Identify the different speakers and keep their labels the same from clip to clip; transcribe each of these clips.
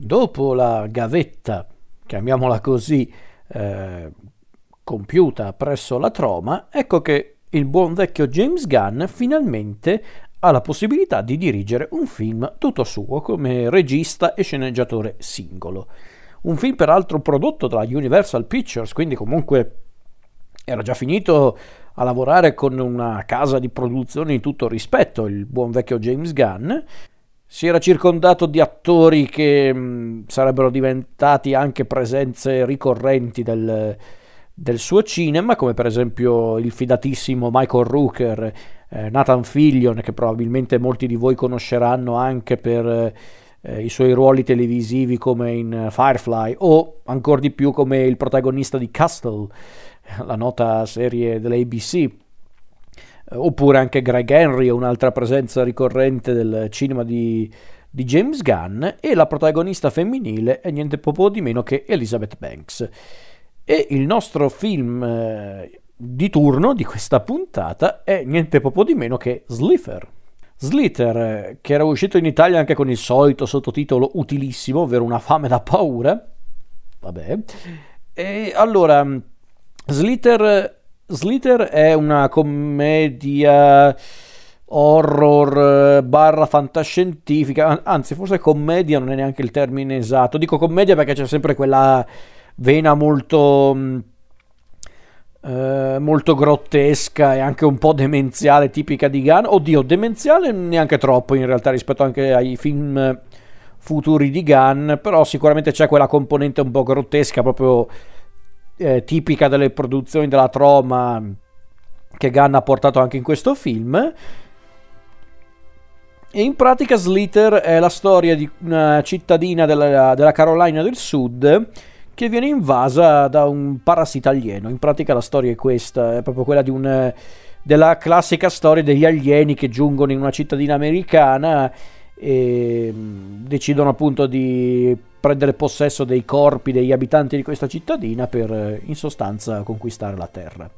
Speaker 1: Dopo la gavetta, chiamiamola così, eh, compiuta presso la Troma, ecco che il buon vecchio James Gunn finalmente ha la possibilità di dirigere un film tutto suo come regista e sceneggiatore singolo. Un film peraltro prodotto dalla Universal Pictures, quindi comunque era già finito a lavorare con una casa di produzione di tutto rispetto, il buon vecchio James Gunn. Si era circondato di attori che mh, sarebbero diventati anche presenze ricorrenti del, del, suo cinema, come per esempio il fidatissimo Michael Rooker, eh, Nathan Fillion, che probabilmente molti di voi conosceranno anche per eh, i suoi ruoli televisivi come in Firefly, o ancora di più come il protagonista di Castle la nota serie dell'ABC, eh, oppure anche Greg Henry, un'altra presenza ricorrente del cinema di, di James Gunn, e la protagonista femminile è niente poco di meno che Elizabeth Banks. E il nostro film eh, di turno di questa puntata è niente poco di meno che Slither. Slither, eh, che era uscito in Italia anche con il solito sottotitolo utilissimo, ovvero Una fame da paura. Vabbè. E allora, Slither, Slither è una commedia horror barra fantascientifica, anzi forse commedia non è neanche il termine esatto, dico commedia perché c'è sempre quella vena molto, eh, molto grottesca e anche un po' demenziale tipica di Gunn, oddio demenziale neanche troppo in realtà rispetto anche ai film futuri di Gunn, però sicuramente c'è quella componente un po' grottesca proprio eh, tipica delle produzioni della Troma che Gunn ha portato anche in questo film. E in pratica Slither è la storia di una cittadina della, della Carolina del Sud che viene invasa da un parassita alieno. In pratica la storia è questa, è proprio quella un, della classica storia degli alieni che giungono in una cittadina americana e mm, decidono appunto di prendere possesso dei corpi degli abitanti di questa cittadina per eh, in sostanza conquistare la terra.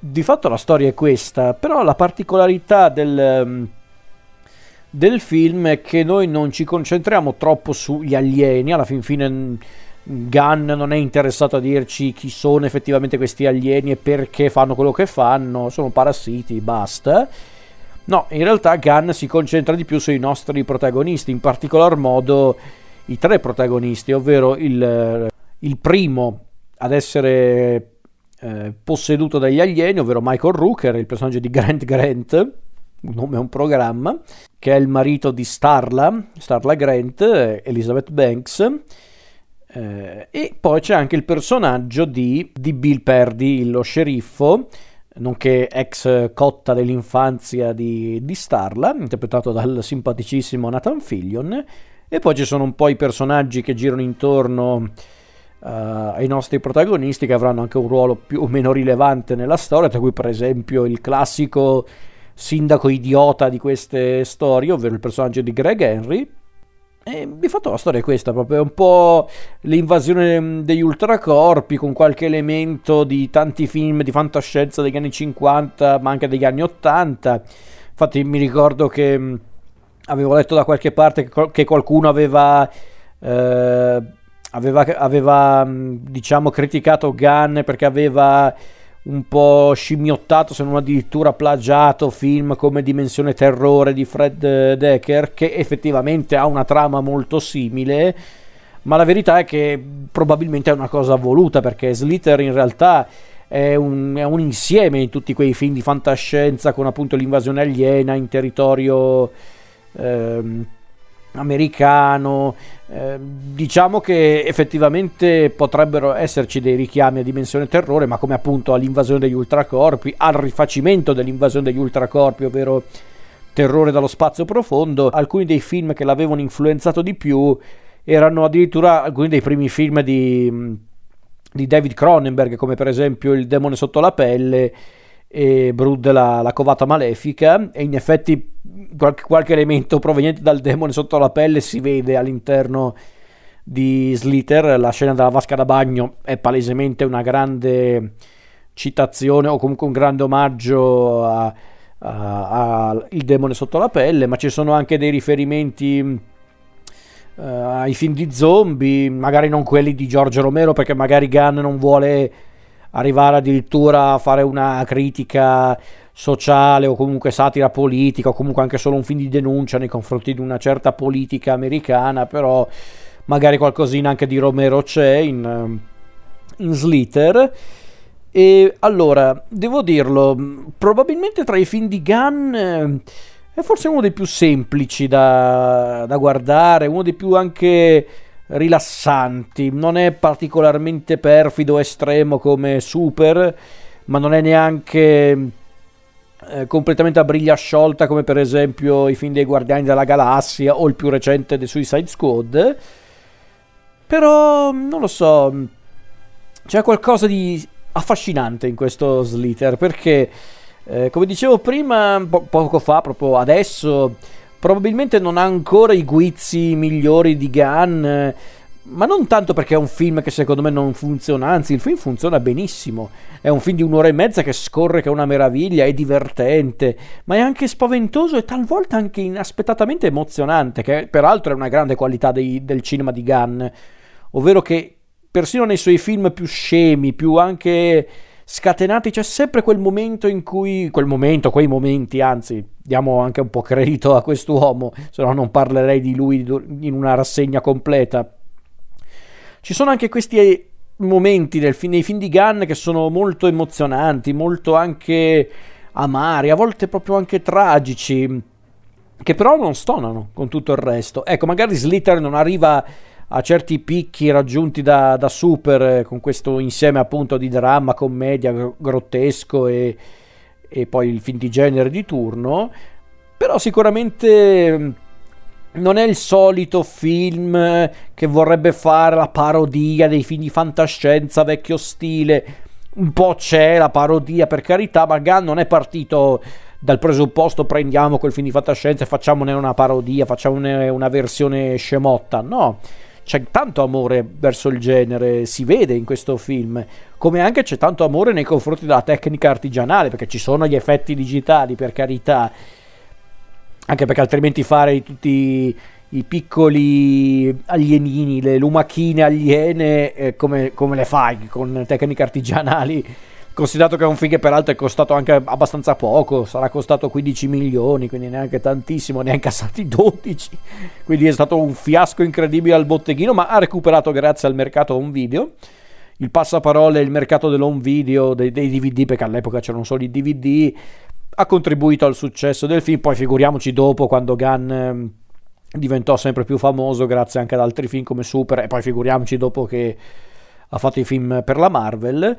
Speaker 1: Di fatto la storia è questa, però la particolarità del, mm, del film è che noi non ci concentriamo troppo sugli alieni, alla fin fine mm, Gunn non è interessato a dirci chi sono effettivamente questi alieni e perché fanno quello che fanno, sono parassiti, basta No, in realtà Gunn si concentra di più sui nostri protagonisti, in particolar modo i tre protagonisti, ovvero il, il primo ad essere eh, posseduto dagli alieni, ovvero Michael Rooker, il personaggio di Grant Grant, un nome è un programma, che è il marito di Starla, Starla Grant, Elizabeth Banks, eh, e poi c'è anche il personaggio di, di Bill Perdy, lo sceriffo, nonché ex cotta dell'infanzia di, di Starla, interpretato dal simpaticissimo Nathan Fillion, e poi ci sono un po' i personaggi che girano intorno uh, ai nostri protagonisti che avranno anche un ruolo più o meno rilevante nella storia, tra cui per esempio il classico sindaco idiota di queste storie, ovvero il personaggio di Greg Henry, e di fatto la storia è questa, proprio un po' l'invasione degli ultracorpi con qualche elemento di tanti film di fantascienza degli anni 50, ma anche degli anni 80. Infatti mi ricordo che avevo letto da qualche parte che, qualcuno aveva... Eh, aveva, aveva diciamo criticato Gunn perché aveva un po' scimmiottato, se non addirittura plagiato film come Dimensione Terrore di Fred Decker, che effettivamente ha una trama molto simile, ma la verità è che probabilmente è una cosa voluta, perché Slither in realtà è un, è un insieme di tutti quei film di fantascienza con appunto l'invasione aliena in territorio... Ehm, americano. Eh, diciamo che effettivamente potrebbero esserci dei richiami a dimensione terrore, ma come appunto all'invasione degli ultracorpi, al rifacimento dell'invasione degli ultracorpi, ovvero terrore dallo spazio profondo, alcuni dei film che l'avevano influenzato di più erano addirittura alcuni dei primi film di, di David Cronenberg, come per esempio Il demone sotto la pelle e Brood la, la covata malefica e in effetti qualche, qualche, elemento proveniente dal demone sotto la pelle si vede all'interno di Slither. La scena della vasca da bagno è palesemente una grande citazione o comunque un grande omaggio a, a, a il demone sotto la pelle ma ci sono anche dei riferimenti uh, ai film di zombie, magari non quelli di Giorgio Romero perché magari Gunn non vuole arrivare addirittura a fare una critica sociale o comunque satira politica o comunque anche solo un film di denuncia nei confronti di una certa politica americana, però magari qualcosina anche di Romero c'è in, in Slither. E allora, devo dirlo, probabilmente tra i film di Gunn eh, è forse uno dei più semplici da, da guardare, uno dei più anche rilassanti. Non è particolarmente perfido, estremo come Super, ma non è neanche eh, completamente a briglia sciolta come per esempio i film dei Guardiani della Galassia o il più recente dei Suicide Squad. Però non lo so, c'è qualcosa di affascinante in questo Slither perché eh, come dicevo prima, po- poco fa, proprio adesso, probabilmente non ha ancora i guizzi migliori di Gunn, ma non tanto perché è un film che secondo me non funziona, anzi il film funziona benissimo, è un film di un'ora e mezza che scorre che è una meraviglia, è divertente, ma è anche spaventoso e talvolta anche inaspettatamente emozionante, che peraltro è una grande qualità dei, del cinema di Gunn, ovvero che persino nei suoi film più scemi, più anche scatenati, c'è sempre quel momento in cui, quel momento, quei momenti, anzi, diamo anche un po' credito a quest'uomo, se no non parlerei di lui in una rassegna completa. Ci sono anche questi momenti del, nei film di Gunn che sono molto emozionanti, molto anche amari, a volte proprio anche tragici, che però non stonano con tutto il resto. Ecco, magari Slither non arriva a certi picchi raggiunti da, da Super eh, con questo insieme appunto di dramma, commedia, grottesco e, e poi il film di genere di turno, però sicuramente mm, non è il solito film che vorrebbe fare la parodia dei film di fantascienza vecchio stile. Un po' c'è la parodia per carità, ma Gunn non è partito dal presupposto prendiamo quel film di fantascienza e facciamone una parodia, facciamone una versione scemotta. No, c'è tanto amore verso il genere, si vede in questo film, come anche c'è tanto amore nei confronti della tecnica artigianale, perché ci sono gli effetti digitali, per carità, anche perché altrimenti fare tutti i piccoli alienini, le lumachine aliene, eh, come, come le fai con tecniche artigianali? Considerato che è un film che peraltro è costato anche abbastanza poco, sarà costato 15 milioni, quindi neanche tantissimo, ne ha incassati 12, quindi è stato un fiasco incredibile al botteghino, ma ha recuperato grazie al mercato home video. Il passaparole, il mercato dell'home video, dei, dei DVD, perché all'epoca c'erano solo i DVD, ha contribuito al successo del film, poi figuriamoci dopo quando Gunn ehm, diventò sempre più famoso grazie anche ad altri film come Super e poi figuriamoci dopo che ha fatto i film per la Marvel.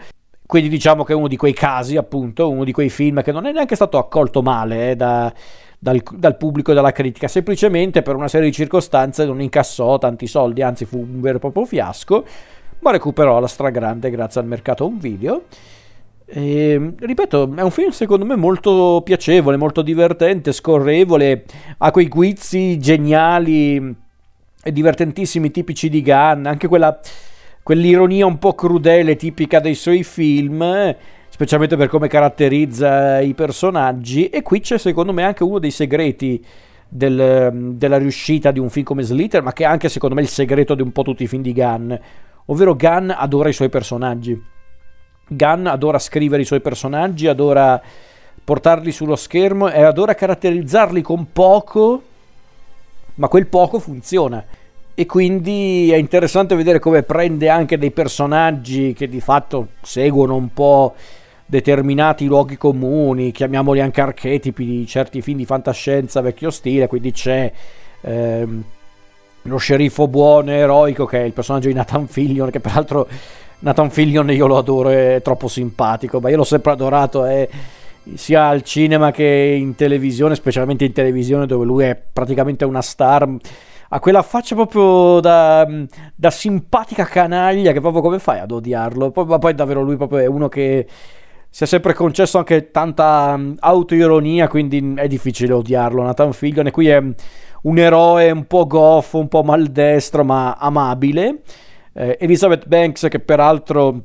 Speaker 1: Quindi diciamo che è uno di quei casi, appunto, uno di quei film che non è neanche stato accolto male eh, da, dal, dal, pubblico e dalla critica, semplicemente per una serie di circostanze non incassò tanti soldi, anzi fu un vero e proprio fiasco, ma recuperò la stragrande grazie al mercato home video. E, ripeto, è un film secondo me molto piacevole, molto divertente, scorrevole, ha quei guizzi geniali e divertentissimi tipici di Gunn, anche quella quell'ironia un po' crudele tipica dei suoi film, specialmente per come caratterizza i personaggi. E qui c'è secondo me anche uno dei segreti del, della riuscita di un film come Slither, ma che è anche secondo me il segreto di un po' tutti i film di Gunn. Ovvero Gunn adora i suoi personaggi. Gunn adora scrivere i suoi personaggi, adora portarli sullo schermo e adora caratterizzarli con poco, ma quel poco funziona e quindi è interessante vedere come prende anche dei personaggi che di fatto seguono un po' determinati luoghi comuni, chiamiamoli anche archetipi di certi film di fantascienza vecchio stile, quindi c'è ehm, lo sceriffo buono e eroico che è il personaggio di Nathan Fillion, che peraltro Nathan Fillion io lo adoro, è troppo simpatico, ma io l'ho sempre adorato, è sia al cinema che in televisione, specialmente in televisione dove lui è praticamente una star ha quella faccia proprio da, da, simpatica canaglia che proprio come fai ad odiarlo? Poi, ma poi davvero lui proprio è uno che si è sempre concesso anche tanta um, autoironia, quindi è difficile odiarlo. Nathan Fillion e qui è un eroe un po' goffo, un po' maldestro, ma amabile. Eh, Elizabeth Banks, che peraltro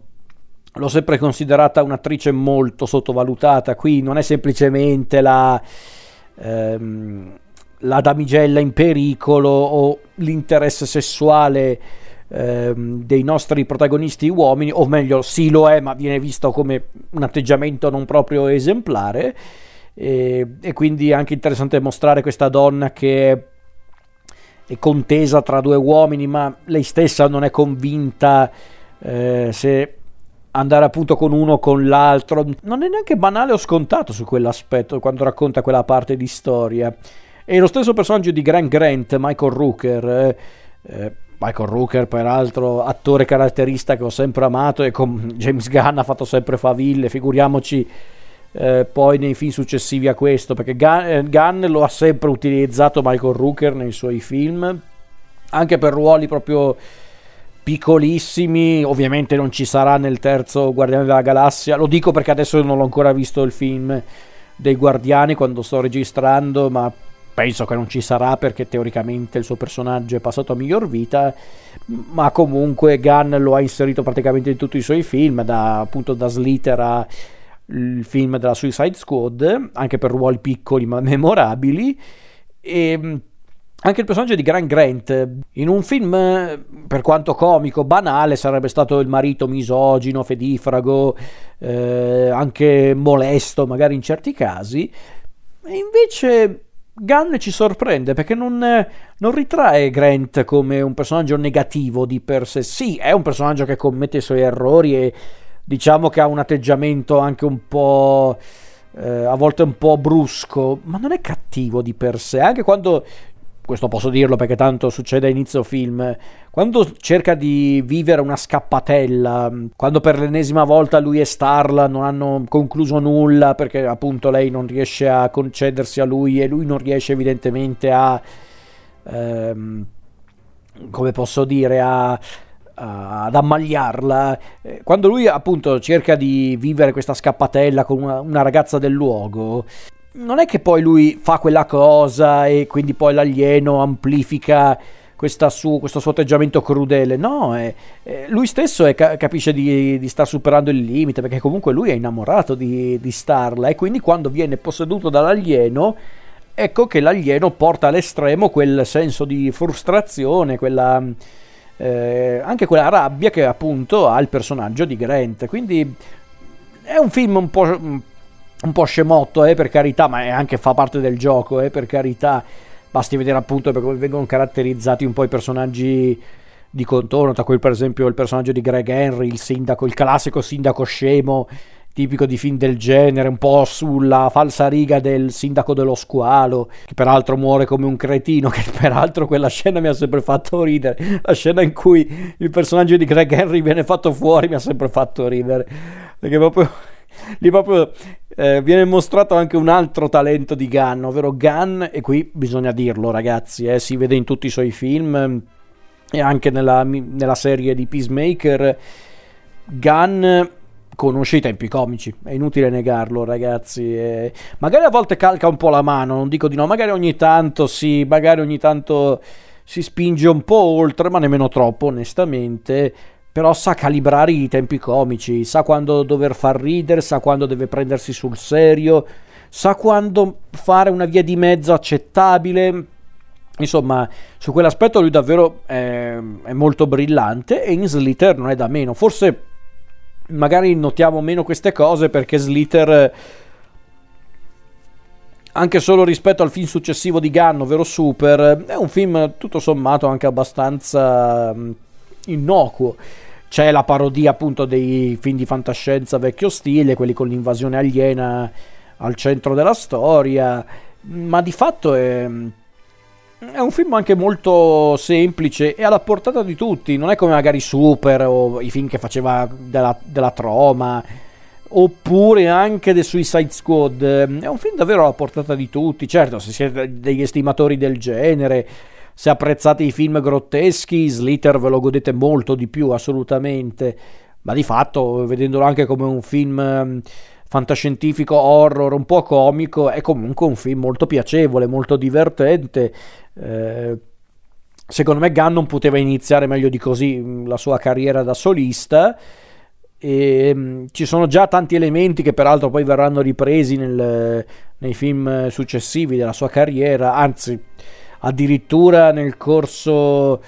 Speaker 1: l'ho sempre considerata un'attrice molto sottovalutata, qui non è semplicemente la... Ehm, la damigella in pericolo o l'interesse sessuale ehm, dei nostri protagonisti uomini, o meglio, sì lo è, ma viene visto come un atteggiamento non proprio esemplare. E, e quindi è anche interessante mostrare questa donna che è contesa tra due uomini, ma lei stessa non è convinta eh, se andare appunto con uno o con l'altro. Non è neanche banale o scontato su quell'aspetto quando racconta quella parte di storia. E lo stesso personaggio di Grant Grant, Michael Rooker. Eh, eh, Michael Rooker, peraltro, attore caratterista che ho sempre amato e con James Gunn ha fatto sempre faville, figuriamoci eh, poi nei film successivi a questo, perché Gunn, eh, Gunn, lo ha sempre utilizzato Michael Rooker nei suoi film, anche per ruoli proprio piccolissimi, ovviamente non ci sarà nel terzo Guardiani della Galassia, lo dico perché adesso non l'ho ancora visto il film dei Guardiani quando sto registrando, ma penso che non ci sarà perché teoricamente il suo personaggio è passato a miglior vita, ma comunque Gunn lo ha inserito praticamente in tutti i suoi film, da, appunto da Slither a il film della Suicide Squad, anche per ruoli piccoli ma memorabili. E mm, anche il personaggio di Grant Grant, in un film per quanto comico, banale, sarebbe stato il marito misogino, fedifrago, eh, anche molesto magari in certi casi. E invece Gunn ci sorprende perché non, non, ritrae Grant come un personaggio negativo di per sé. Sì, è un personaggio che commette i suoi errori e diciamo che ha un atteggiamento anche un po'... Eh, a volte un po' brusco, ma non è cattivo di per sé, anche quando questo posso dirlo perché tanto succede a inizio film, quando cerca di vivere una scappatella, quando per l'ennesima volta lui e Starla non hanno concluso nulla perché appunto lei non riesce a concedersi a lui e lui non riesce evidentemente a... Ehm, come posso dire, a ad ammagliarla. Eh, quando lui appunto cerca di vivere questa scappatella con una, una, ragazza del luogo, non è che poi lui fa quella cosa e quindi poi l'alieno amplifica su, questo suo atteggiamento crudele. No, è, è, lui stesso è, capisce di, di, star superando il limite perché comunque lui è innamorato di, di Starla e quindi quando viene posseduto dall'alieno ecco che l'alieno porta all'estremo quel senso di frustrazione, quella eh, anche quella rabbia che appunto ha il personaggio di Grant. Quindi è un film un po', un po scemotto, eh, per carità, ma anche fa parte del gioco, eh, per carità. Basti vedere appunto come vengono caratterizzati un po' i personaggi di contorno, tra cui per esempio il personaggio di Greg Henry, il sindaco, il classico sindaco scemo tipico di film del genere, un po' sulla falsa riga del sindaco dello squalo, che peraltro muore come un cretino, che peraltro quella scena mi ha sempre fatto ridere, la scena in cui il personaggio di Greg Henry viene fatto fuori mi ha sempre fatto ridere, perché proprio lì proprio eh, viene mostrato anche un altro talento di Gunn, ovvero Gunn, e qui bisogna dirlo ragazzi, eh, si vede in tutti i suoi film e anche nella, nella serie di Peacemaker, Gunn conosce i tempi comici, è inutile negarlo ragazzi, e magari a volte calca un po' la mano, non dico di no, magari ogni tanto sì, magari ogni tanto si spinge un po' oltre, ma nemmeno troppo onestamente, però sa calibrare i tempi comici, sa quando dover far ridere, sa quando deve prendersi sul serio, sa quando fare una via di mezzo accettabile, Insomma, su quell'aspetto lui davvero è, è molto brillante e in Slither non è da meno. Forse magari notiamo meno queste cose perché Slither anche solo rispetto al film successivo di Gunn, ovvero Super, è un film tutto sommato anche abbastanza innocuo. C'è la parodia appunto dei film di fantascienza vecchio stile, quelli con l'invasione aliena al centro della storia, ma di fatto è è un film anche molto semplice e alla portata di tutti, non è come magari Super o i film che faceva della, della Troma oppure anche The Suicide Squad. È un film davvero alla portata di tutti. Certo, se siete degli estimatori del genere, se apprezzate i film grotteschi, Slither ve lo godete molto di più, assolutamente. Ma di fatto, vedendolo anche come un film fantascientifico horror un po' comico, è comunque un film molto piacevole, molto divertente. Eh, secondo me Gunn non poteva iniziare meglio di così mm, la sua carriera da solista. E, um, ci sono già tanti elementi che peraltro poi verranno ripresi nel, nei film successivi della sua carriera, anzi addirittura nel corso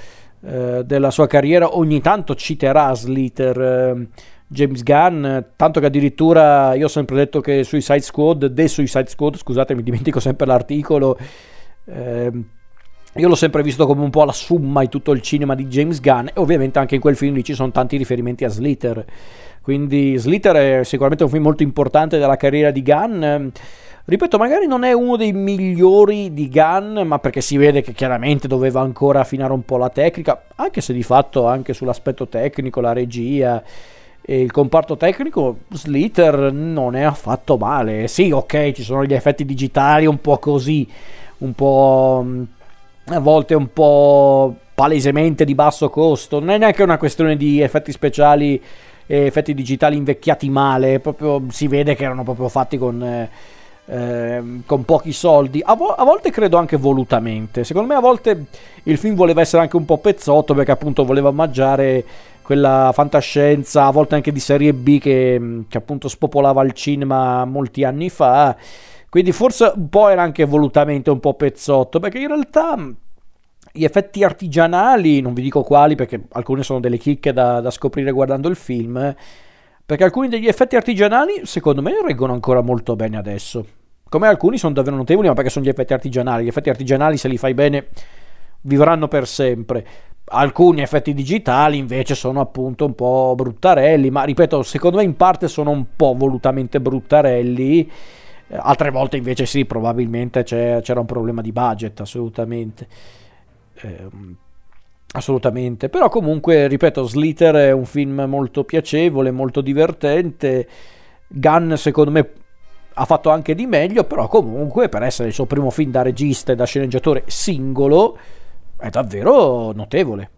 Speaker 1: eh, della sua carriera ogni tanto citerà Slater. Eh, James Gunn, tanto che addirittura io ho sempre detto che Suicide Squad, The Suicide Squad, scusate mi dimentico sempre l'articolo, eh, io l'ho sempre visto come un po' la summa di tutto il cinema di James Gunn e ovviamente anche in quel film lì ci sono tanti riferimenti a Slither, quindi Slither è sicuramente un film molto importante della carriera di Gunn. Ripeto, magari non è uno dei migliori di Gunn, ma perché si vede che chiaramente doveva ancora affinare un po' la tecnica, anche se di fatto anche sull'aspetto tecnico, la regia e il comparto tecnico, Slither non è affatto male. Sì, ok, ci sono gli effetti digitali un po' così, un po' a volte un po' palesemente di basso costo. Non è neanche una questione di effetti speciali e effetti digitali invecchiati male, proprio si vede che erano proprio fatti con eh, Ehm, con pochi soldi, a, vo- a, volte credo anche volutamente. Secondo me a volte il film voleva essere anche un po' pezzotto perché appunto voleva omaggiare quella fantascienza, a volte anche di serie B che, che appunto spopolava il cinema molti anni fa. Quindi forse un po' era anche volutamente un po' pezzotto perché in realtà gli effetti artigianali, non vi dico quali perché alcune sono delle chicche da, da scoprire guardando il film perché alcuni degli effetti artigianali, secondo me, reggono ancora molto bene adesso. Come alcuni sono davvero notevoli, ma perché sono gli effetti artigianali. Gli effetti artigianali, se li fai bene, vivranno per sempre. Alcuni effetti digitali invece sono appunto un po' bruttarelli, ma ripeto, secondo me in parte sono un po' volutamente bruttarelli. Eh, altre volte invece sì, probabilmente c'era un problema di budget, assolutamente. Eh, Assolutamente, però comunque, ripeto, Slither è un film molto piacevole, molto divertente. Gunn, secondo me, ha fatto anche di meglio, però comunque, per essere il suo primo film da regista e da sceneggiatore singolo, è davvero notevole.